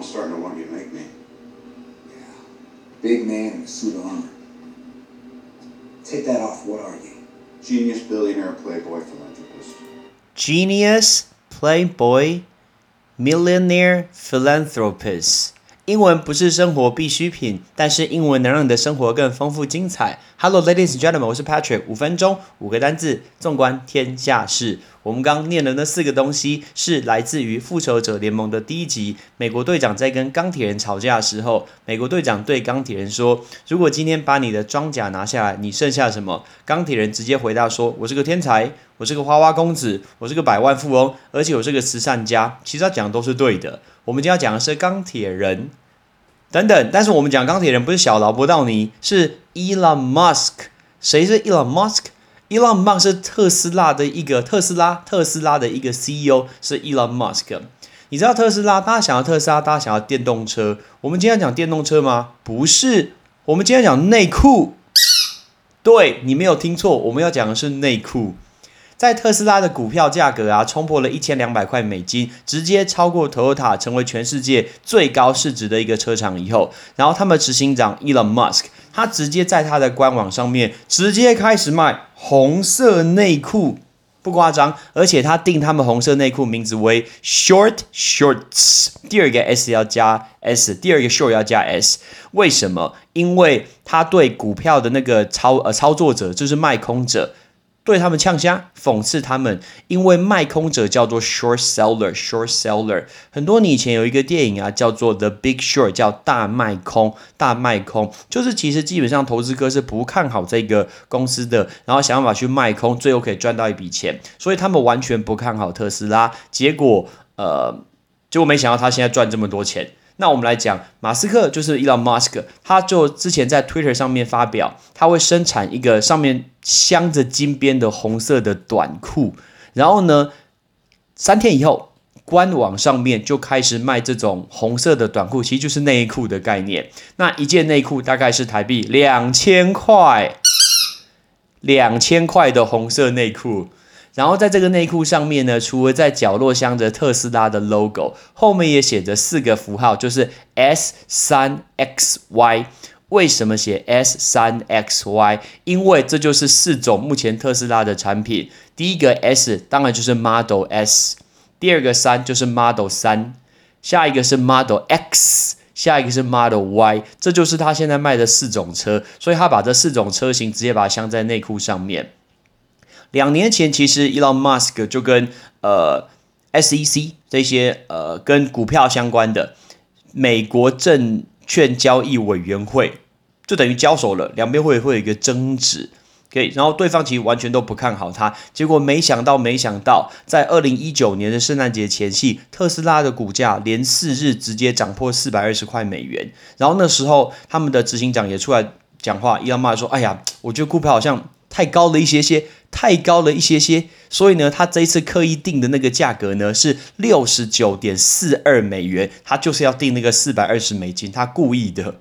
I'm starting to want you to make me. Yeah. Big man in a suit of armor. Take that off. What are you? Genius, billionaire, playboy, philanthropist. Genius, playboy, millionaire, philanthropist。英文不是生活必需品，但是英文能让你的生活更丰富精彩。Hello, ladies and gentlemen，我是 Patrick。五分钟，五个单字，纵观天下事。我们刚念的那四个东西是来自于《复仇者联盟》的第一集。美国队长在跟钢铁人吵架的时候，美国队长对钢铁人说：“如果今天把你的装甲拿下来，你剩下什么？”钢铁人直接回答说：“我是个天才，我是个花花公子，我是个百万富翁，而且我是个慈善家。”其实他讲的都是对的。我们今天要讲的是钢铁人。等等，但是我们讲钢铁人不是小劳勃道尼，是 Elon Musk。谁是 Elon Musk？Elon Musk 是特斯拉的一个特斯拉特斯拉的一个 CEO，是 Elon Musk。你知道特斯拉？大家想要特斯拉，大家想要电动车。我们今天讲电动车吗？不是，我们今天讲内裤。对你没有听错，我们要讲的是内裤。在特斯拉的股票价格啊，冲破了一千两百块美金，直接超过 Toyota，成为全世界最高市值的一个车厂以后，然后他们执行长 Elon Musk，他直接在他的官网上面直接开始卖红色内裤，不夸张，而且他定他们红色内裤名字为 Short Shorts，第二个 S 要加 S，第二个 Short 要加 S，为什么？因为他对股票的那个操呃操作者，就是卖空者。对他们呛虾，讽刺他们，因为卖空者叫做 short seller，short seller。很多年以前有一个电影啊，叫做 The Big Short，叫大卖空，大卖空，就是其实基本上投资哥是不看好这个公司的，然后想办法去卖空，最后可以赚到一笔钱，所以他们完全不看好特斯拉。结果，呃，结果没想到他现在赚这么多钱。那我们来讲，马斯克就是 Elon Musk，他就之前在 Twitter 上面发表，他会生产一个上面镶着金边的红色的短裤，然后呢，三天以后，官网上面就开始卖这种红色的短裤，其实就是内裤的概念。那一件内裤大概是台币两千块，两千块的红色内裤。然后在这个内裤上面呢，除了在角落镶着特斯拉的 logo，后面也写着四个符号，就是 S 三 XY。为什么写 S 三 XY？因为这就是四种目前特斯拉的产品。第一个 S 当然就是 Model S，第二个三就是 Model 三，下一个是 Model X，下一个是 Model Y。这就是他现在卖的四种车，所以他把这四种车型直接把它镶在内裤上面。两年前，其实 Elon Musk 就跟呃 SEC 这些呃跟股票相关的美国证券交易委员会就等于交手了，两边会会有一个争执，可以，然后对方其实完全都不看好他，结果没想到，没想到在二零一九年的圣诞节前夕，特斯拉的股价连四日直接涨破四百二十块美元，然后那时候他们的执行长也出来讲话，Elon Musk 说：“哎呀，我觉得股票好像太高了一些些。”太高了一些些，所以呢，他这一次刻意定的那个价格呢是六十九点四二美元，他就是要定那个四百二十美金，他故意的。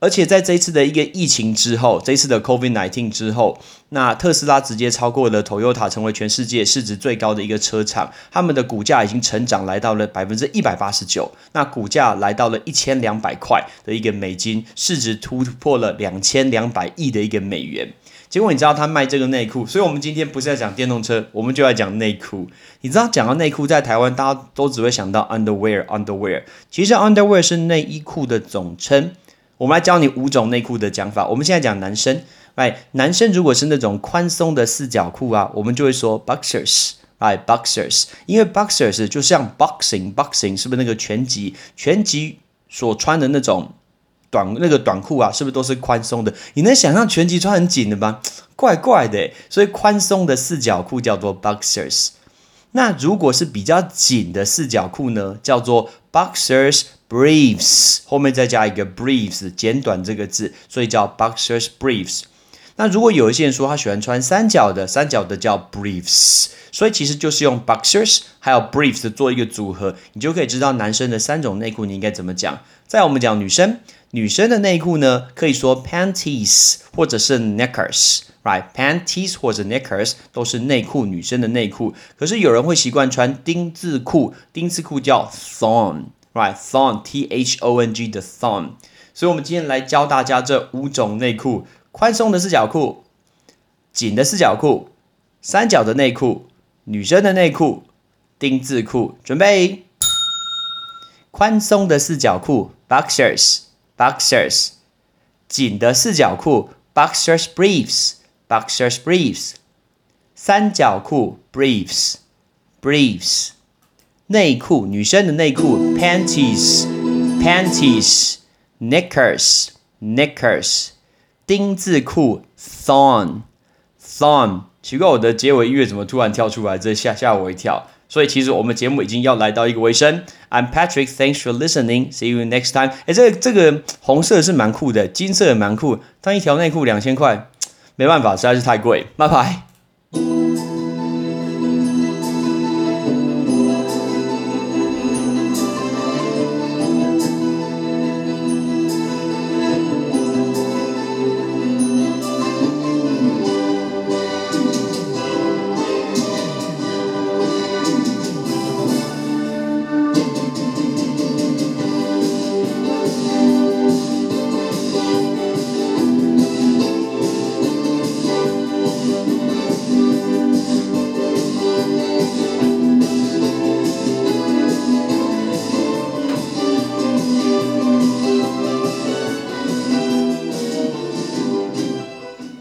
而且在这一次的一个疫情之后，这一次的 COVID nineteen 之后，那特斯拉直接超过了 Toyota，成为全世界市值最高的一个车厂，他们的股价已经成长来到了百分之一百八十九，那股价来到了一千两百块的一个美金，市值突破了两千两百亿的一个美元。结果你知道他卖这个内裤，所以我们今天不是在讲电动车，我们就要讲内裤。你知道讲到内裤，在台湾大家都只会想到 underwear，underwear。其实 underwear 是内衣裤的总称。我们来教你五种内裤的讲法。我们现在讲男生，哎，男生如果是那种宽松的四角裤啊，我们就会说 boxers，哎，boxers。因为 boxers 就像 boxing，boxing 是不是那个拳击？拳击所穿的那种。短那个短裤啊，是不是都是宽松的？你能想象拳击穿很紧的吗？怪怪的，所以宽松的四角裤叫做 boxers。那如果是比较紧的四角裤呢，叫做 boxers briefs，后面再加一个 briefs，简短这个字，所以叫 boxers briefs。那如果有一些人说他喜欢穿三角的，三角的叫 briefs，所以其实就是用 boxers 还有 briefs 做一个组合，你就可以知道男生的三种内裤你应该怎么讲。再我们讲女生。女生的内裤呢，可以说 panties 或者是 knickers Right panties 或者 knickers 都是内裤，女生的内裤。可是有人会习惯穿丁字裤，丁字裤叫 thong，，right？thong，t h o n g 的 thong。所以，我们今天来教大家这五种内裤：宽松的四角裤、紧的四角裤、三角的内裤、女生的内裤、丁字裤。准备，宽松的四角裤 （boxers），boxers；紧的四角裤 boxers briefs briefs），boxers briefs；三角裤 （briefs），briefs；内裤，女生的内裤 （panties），panties。knickers knickers，丁字裤 thong thong，奇怪我的结尾音乐怎么突然跳出来，这吓吓我一跳。所以其实我们节目已经要来到一个尾声。I'm Patrick, thanks for listening. See you next time. 哎，这个这个红色是蛮酷的，金色也蛮酷，但一条内裤两千块， 没办法，实在是太贵。拜拜。